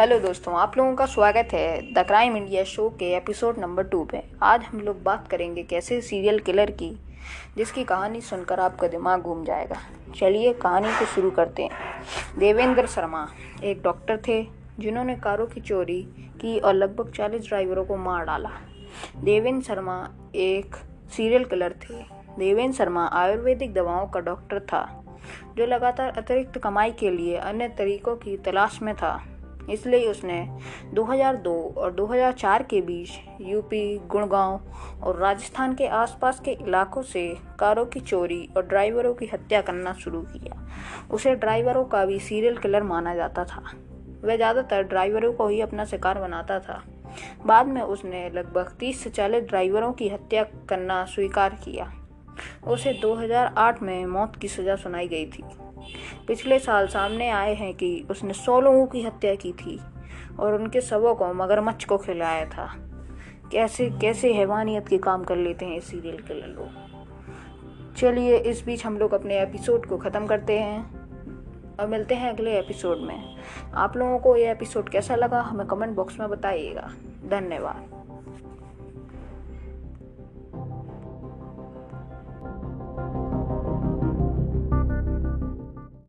Hello दोस्तों, आप लोगों का स्वागत है द क्राइम इंडिया शो के एपिसोड नंबर टू पे। आज हम लोग बात करेंगे कैसे सीरियल किलर की, जिसकी कहानी सुनकर आपका दिमाग घूम जाएगा। चलिए कहानी को शुरू करते हैं। देवेंद्र शर्मा एक डॉक्टर थे, जिन्होंने कारों की चोरी की और लगभग चालीस ड्राइवरों को मार डाला। देवेंद्र शर्मा एक सीरियल किलर थे। देवेंद्र शर्मा आयुर्वेदिक दवाओं का डॉक्टर था, जो लगातार अतिरिक्त कमाई के लिए अन्य तरीकों की तलाश में था। इसलिए उसने 2002 और 2004 के बीच यूपी, गुड़गांव और राजस्थान के आसपास के इलाकों से कारों की चोरी और ड्राइवरों की हत्या करना शुरू किया। उसे ड्राइवरों का भी सीरियल किलर माना जाता था। वह ज़्यादातर ड्राइवरों को ही अपना शिकार बनाता था। बाद में उसने लगभग 30 से 40 ड्राइवरों की हत्या करना स्वीकार किया। उसे 2008 में मौत की सज़ा सुनाई गई थी। पिछले साल सामने आए हैं कि उसने सौ लोगों की हत्या की थी और उनके सबों को मगरमच्छ को खिलाया था। कैसे कैसे हैवानियत के काम कर लेते हैं सीरियल किलर लोग चलिए, इस बीच हम लोग अपने एपिसोड को ख़त्म करते हैं। और मिलते हैं अगले एपिसोड में। आप लोगों को ये एपिसोड कैसा लगा, हमें कमेंट बॉक्स में बताइएगा। धन्यवाद।